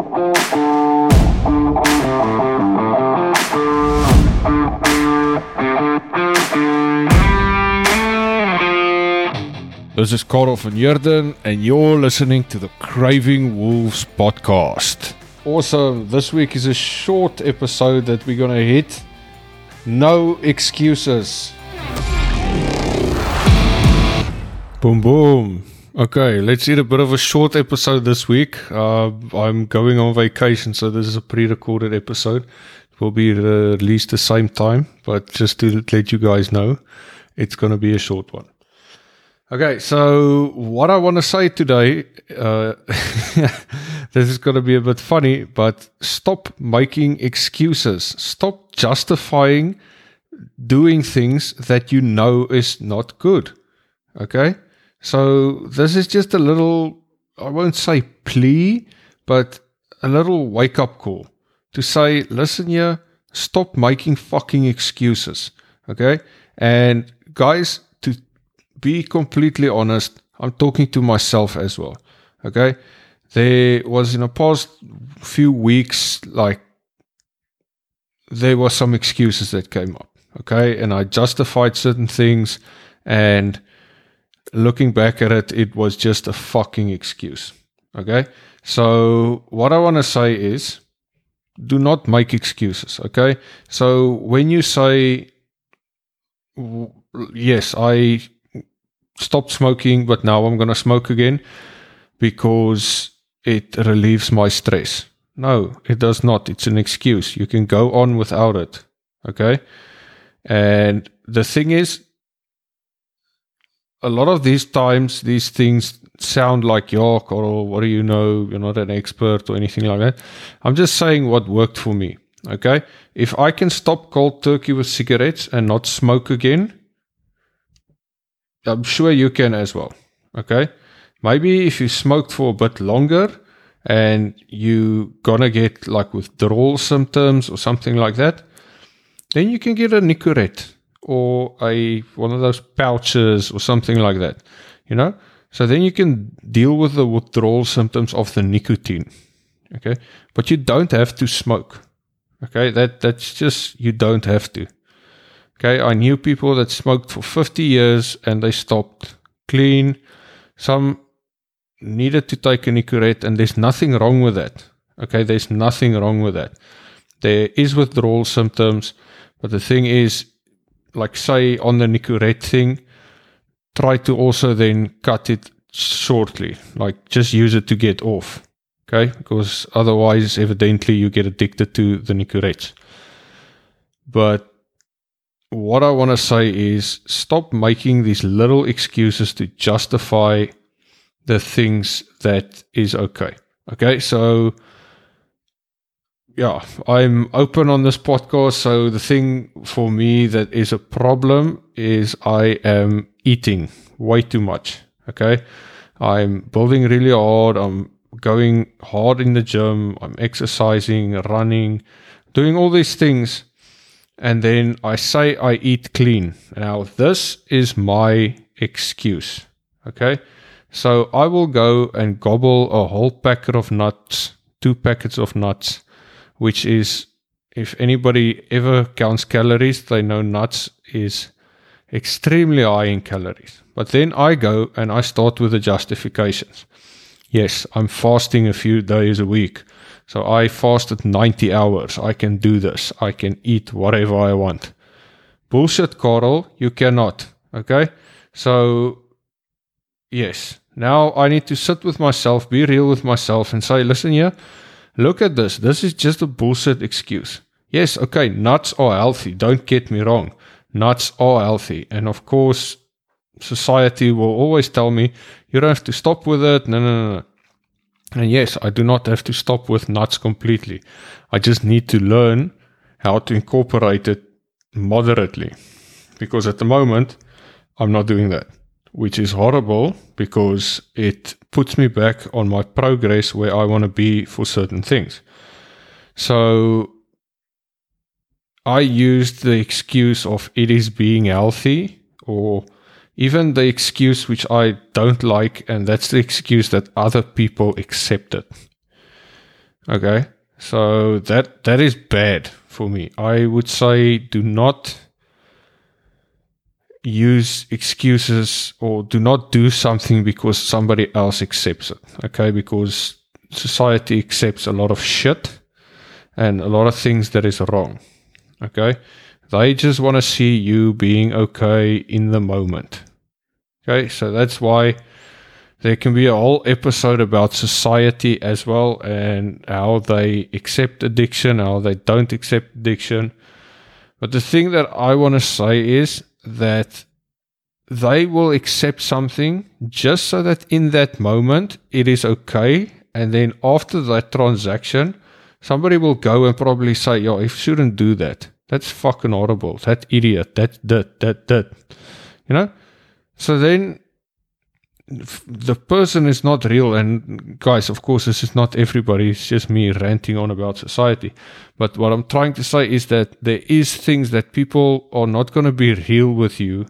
This is Carl van Heerden, and you're listening to the Craving Wolves podcast. Awesome. This week is a short episode that we're going to hit. No excuses. Boom, boom. Okay, let's hit a bit of a short episode this week. Uh, I'm going on vacation, so this is a pre recorded episode. It will be released the same time, but just to let you guys know, it's going to be a short one. Okay, so what I want to say today, uh, this is going to be a bit funny, but stop making excuses. Stop justifying doing things that you know is not good. Okay, so this is just a little, I won't say plea, but a little wake up call to say, listen here, stop making fucking excuses. Okay, and guys, to be completely honest, I'm talking to myself as well. Okay. There was in the past few weeks, like, there were some excuses that came up. Okay. And I justified certain things. And looking back at it, it was just a fucking excuse. Okay. So, what I want to say is do not make excuses. Okay. So, when you say, yes, I stopped smoking, but now I'm going to smoke again because it relieves my stress. No, it does not. It's an excuse. You can go on without it. Okay. And the thing is, a lot of these times, these things sound like york or what do you know? You're not an expert or anything like that. I'm just saying what worked for me. Okay. If I can stop cold turkey with cigarettes and not smoke again, I'm sure you can as well. Okay. Maybe if you smoked for a bit longer and you gonna get like withdrawal symptoms or something like that, then you can get a Nicorette or a one of those pouches or something like that. You know? So then you can deal with the withdrawal symptoms of the nicotine. Okay. But you don't have to smoke. Okay. That that's just you don't have to. Okay, I knew people that smoked for 50 years and they stopped clean. Some needed to take a Nicorette, and there's nothing wrong with that. Okay, there's nothing wrong with that. There is withdrawal symptoms, but the thing is, like say on the Nicorette thing, try to also then cut it shortly. Like just use it to get off. Okay, because otherwise, evidently, you get addicted to the Nicorettes. But what I want to say is stop making these little excuses to justify the things that is okay. Okay, so yeah, I'm open on this podcast. So the thing for me that is a problem is I am eating way too much. Okay, I'm building really hard. I'm going hard in the gym. I'm exercising, running, doing all these things and then I say I eat clean. Now, this is my excuse. Okay. So I will go and gobble a whole packet of nuts, two packets of nuts, which is, if anybody ever counts calories, they know nuts is extremely high in calories. But then I go and I start with the justifications. Yes, I'm fasting a few days a week. So I fasted 90 hours. I can do this. I can eat whatever I want. Bullshit, Carl. You cannot. Okay. So, yes. Now I need to sit with myself, be real with myself, and say, listen here, look at this. This is just a bullshit excuse. Yes, okay, nuts are healthy. Don't get me wrong. Nuts are healthy. And of course, society will always tell me, you don't have to stop with it. No, no, no. And yes, I do not have to stop with nuts completely. I just need to learn how to incorporate it moderately. Because at the moment, I'm not doing that, which is horrible because it puts me back on my progress where I want to be for certain things. So I used the excuse of it is being healthy or even the excuse which I don't like, and that's the excuse that other people accepted. Okay. So that that is bad for me. I would say do not use excuses or do not do something because somebody else accepts it. Okay, because society accepts a lot of shit and a lot of things that is wrong. Okay, they just want to see you being okay in the moment. Okay, so that's why there can be a whole episode about society as well and how they accept addiction, how they don't accept addiction. But the thing that I want to say is that they will accept something just so that in that moment it is okay. And then after that transaction, somebody will go and probably say, Yo, you shouldn't do that. That's fucking horrible. That idiot. That, that, that, that. You know? So then the person is not real. And guys, of course, this is not everybody. It's just me ranting on about society. But what I'm trying to say is that there is things that people are not going to be real with you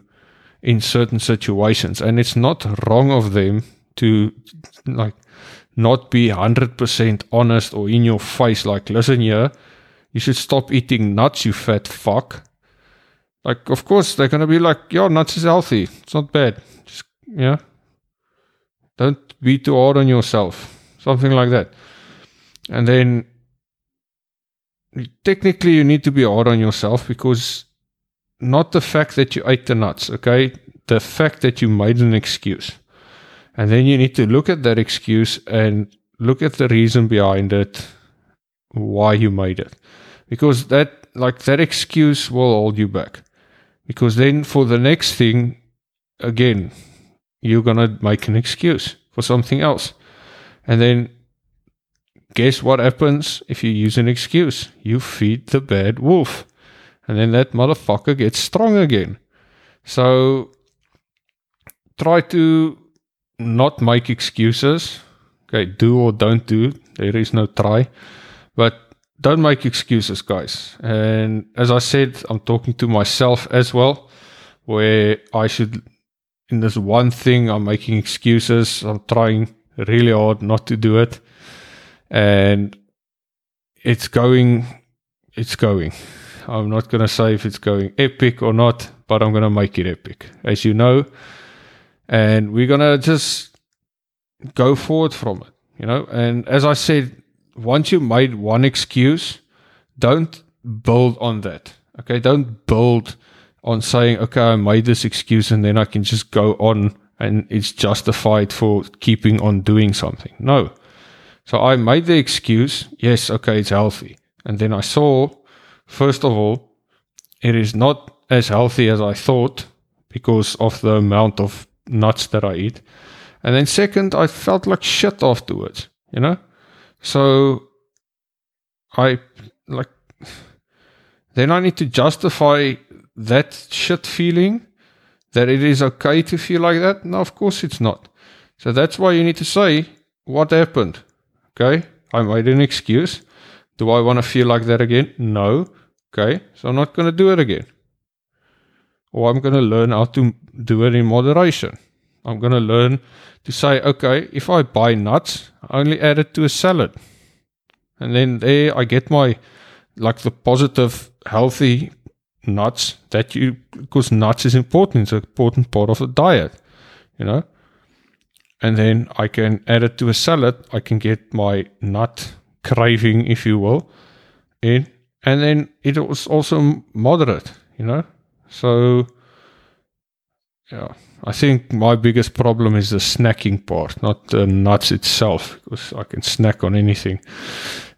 in certain situations. And it's not wrong of them to like not be 100% honest or in your face. Like, listen here, you should stop eating nuts, you fat fuck. Like, of course, they're going to be like, your nuts is healthy. It's not bad. Just, yeah. Don't be too hard on yourself. Something like that. And then technically you need to be hard on yourself because not the fact that you ate the nuts, okay? The fact that you made an excuse. And then you need to look at that excuse and look at the reason behind it, why you made it. Because that, like, that excuse will hold you back. Because then for the next thing, again, you're to make an excuse for something else. And then guess what happens if you use an excuse? You feed the bad wolf. And then that motherfucker gets strong again. So try to not make excuses. Okay, do or don't do. There is no try. But don't make excuses, guys. And as I said, I'm talking to myself as well, where I should, in this one thing, I'm making excuses. I'm trying really hard not to do it. And it's going, it's going. I'm not going to say if it's going epic or not, but I'm going to make it epic, as you know. And we're going to just go forward from it, you know. And as I said, once you made one excuse, don't build on that. Okay. Don't build on saying, okay, I made this excuse and then I can just go on and it's justified for keeping on doing something. No. So I made the excuse, yes, okay, it's healthy. And then I saw First of all, it is not as healthy as I thought because of the amount of nuts that I eat. And then second, I felt like shit afterwards, you know? So I like then I need to justify that shit feeling that it is okay to feel like that. No, of course it's not. So that's why you need to say what happened. Okay? I made an excuse. Do I want to feel like that again? No. Okay, so I'm not going to do it again. Or I'm going to learn how to do it in moderation. I'm going to learn to say, okay, if I buy nuts, I only add it to a salad. And then there I get my, like the positive, healthy nuts that you, because nuts is important. It's an important part of the diet, you know. And then I can add it to a salad. I can get my nut craving, if you will, in and then it was also moderate, you know. So yeah, I think my biggest problem is the snacking part, not the nuts itself, because I can snack on anything,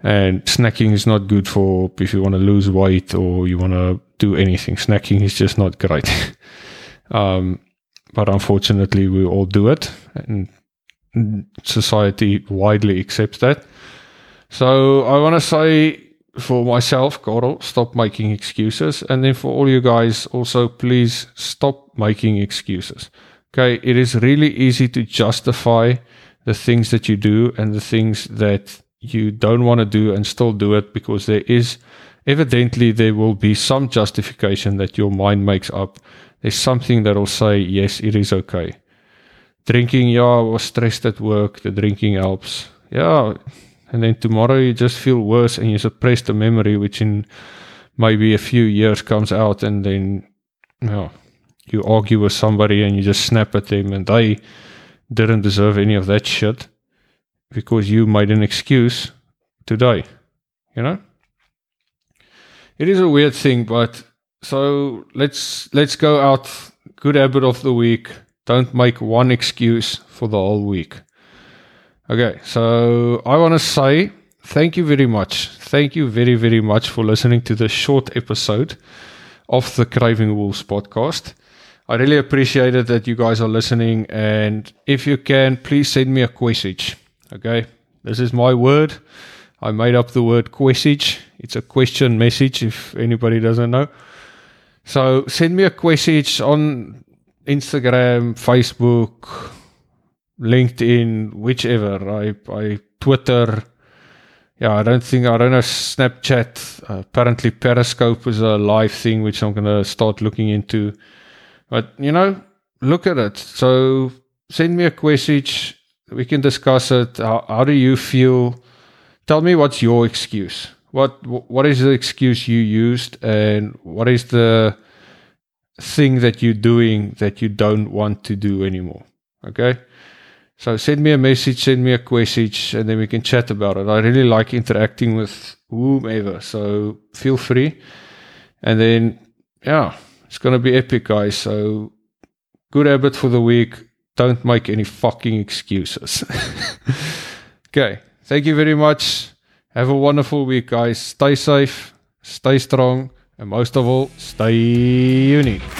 and snacking is not good for if you want to lose weight or you want to do anything. Snacking is just not great. um, but unfortunately, we all do it, and society widely accepts that. So I want to say for myself, Carl, stop making excuses. And then for all you guys, also please stop making excuses. Okay, it is really easy to justify the things that you do and the things that you don't want to do and still do it because there is evidently there will be some justification that your mind makes up. There's something that will say, yes, it is okay. Drinking, yeah, I was stressed at work. The drinking helps. Yeah, and then tomorrow you just feel worse and you suppress the memory, which in maybe a few years comes out, and then you, you argue with somebody and you just snap at them, and they didn't deserve any of that shit because you made an excuse today. You know, it is a weird thing, but so let's let's go out. Good habit of the week. Don't make one excuse for the whole week. Okay, so I want to say thank you very much. Thank you very, very much for listening to this short episode of the Craving Wolves podcast. I really appreciate it that you guys are listening. And if you can, please send me a message. Okay, this is my word. I made up the word message. It's a question message if anybody doesn't know. So send me a message on Instagram, Facebook, LinkedIn, whichever. I, I Twitter. Yeah, I don't think I don't know Snapchat. Uh, apparently, Periscope is a live thing, which I'm gonna start looking into. But you know, look at it. So send me a message. We can discuss it. How, how do you feel? Tell me what's your excuse. What what is the excuse you used, and what is the thing that you're doing that you don't want to do anymore? Okay. So send me a message, send me a message, and then we can chat about it. I really like interacting with whomever, so feel free. And then, yeah, it's gonna be epic, guys. So good habit for the week. Don't make any fucking excuses. okay, thank you very much. Have a wonderful week, guys. Stay safe, stay strong, and most of all, stay unique.